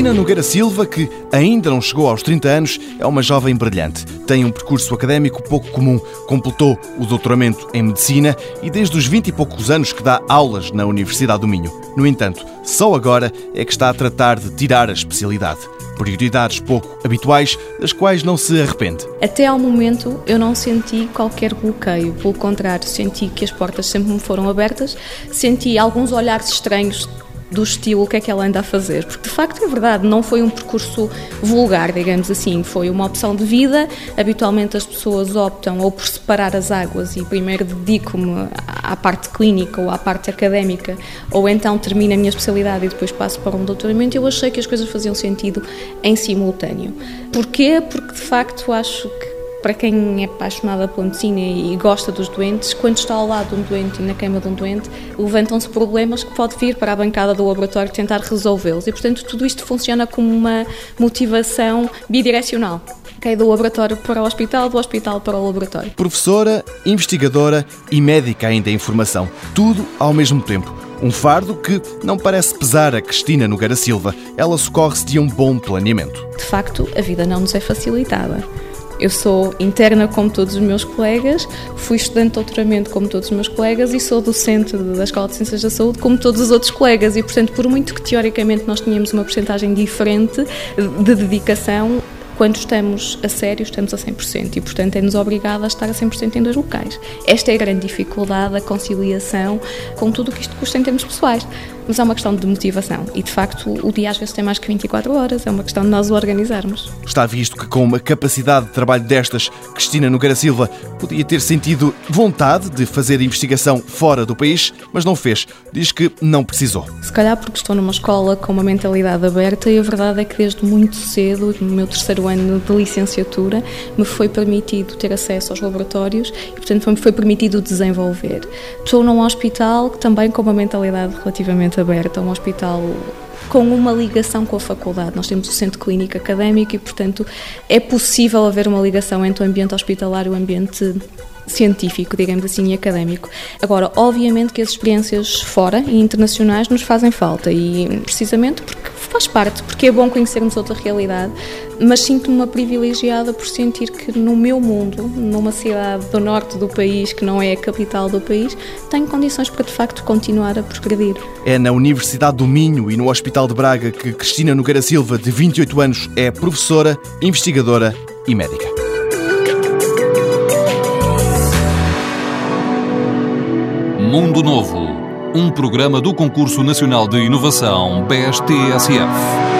Cristina Nogueira Silva, que ainda não chegou aos 30 anos, é uma jovem brilhante. Tem um percurso académico pouco comum. Completou o doutoramento em Medicina e desde os 20 e poucos anos que dá aulas na Universidade do Minho. No entanto, só agora é que está a tratar de tirar a especialidade. Prioridades pouco habituais, das quais não se arrepende. Até ao momento eu não senti qualquer bloqueio, pelo contrário, senti que as portas sempre me foram abertas, senti alguns olhares estranhos do estilo o que é que ela anda a fazer. Porque de facto é verdade, não foi um percurso vulgar, digamos assim, foi uma opção de vida. Habitualmente as pessoas optam ou por separar as águas e primeiro dedico-me à parte clínica ou à parte académica, ou então termino a minha especialidade e depois passo para um doutoramento. Eu achei que as coisas faziam sentido em simultâneo. Porquê? Porque de facto acho que para quem é apaixonada pela medicina e gosta dos doentes, quando está ao lado de um doente e na cama de um doente, levantam-se problemas que pode vir para a bancada do laboratório tentar resolvê-los. E, portanto, tudo isto funciona como uma motivação bidirecional. Okay, do laboratório para o hospital, do hospital para o laboratório. Professora, investigadora e médica ainda em formação. Tudo ao mesmo tempo. Um fardo que não parece pesar a Cristina Nogueira Silva. Ela socorre-se de um bom planeamento. De facto, a vida não nos é facilitada. Eu sou interna como todos os meus colegas, fui estudante de doutoramento como todos os meus colegas e sou docente da Escola de Ciências da Saúde como todos os outros colegas. E, portanto, por muito que teoricamente nós tenhamos uma porcentagem diferente de dedicação, quando estamos a sério, estamos a 100% e, portanto, é-nos obrigado a estar a 100% em dois locais. Esta é a grande dificuldade, a conciliação com tudo o que isto custa em termos pessoais mas é uma questão de motivação. E de facto, o dia às vezes tem mais que 24 horas, é uma questão de nós o organizarmos. Está visto que, com uma capacidade de trabalho destas, Cristina Nogueira Silva podia ter sentido vontade de fazer investigação fora do país, mas não fez. Diz que não precisou. Se calhar porque estou numa escola com uma mentalidade aberta e a verdade é que desde muito cedo, no meu terceiro ano de licenciatura, me foi permitido ter acesso aos laboratórios e, portanto, me foi permitido desenvolver. Estou num hospital também com uma mentalidade relativamente aberta, um hospital com uma ligação com a faculdade. Nós temos o centro clínico académico e, portanto, é possível haver uma ligação entre o ambiente hospitalar e o ambiente científico, digamos assim, e académico. Agora, obviamente que as experiências fora e internacionais nos fazem falta e precisamente porque faz parte, porque é bom conhecermos outra realidade, mas sinto-me uma privilegiada por sentir que no meu mundo, numa cidade do norte do país, que não é a capital do país, tenho condições para de facto continuar a progredir. É na Universidade do Minho e no Hospital de Braga que Cristina Nogueira Silva, de 28 anos, é professora, investigadora e médica. Mundo Novo, um programa do Concurso Nacional de Inovação BSTSF.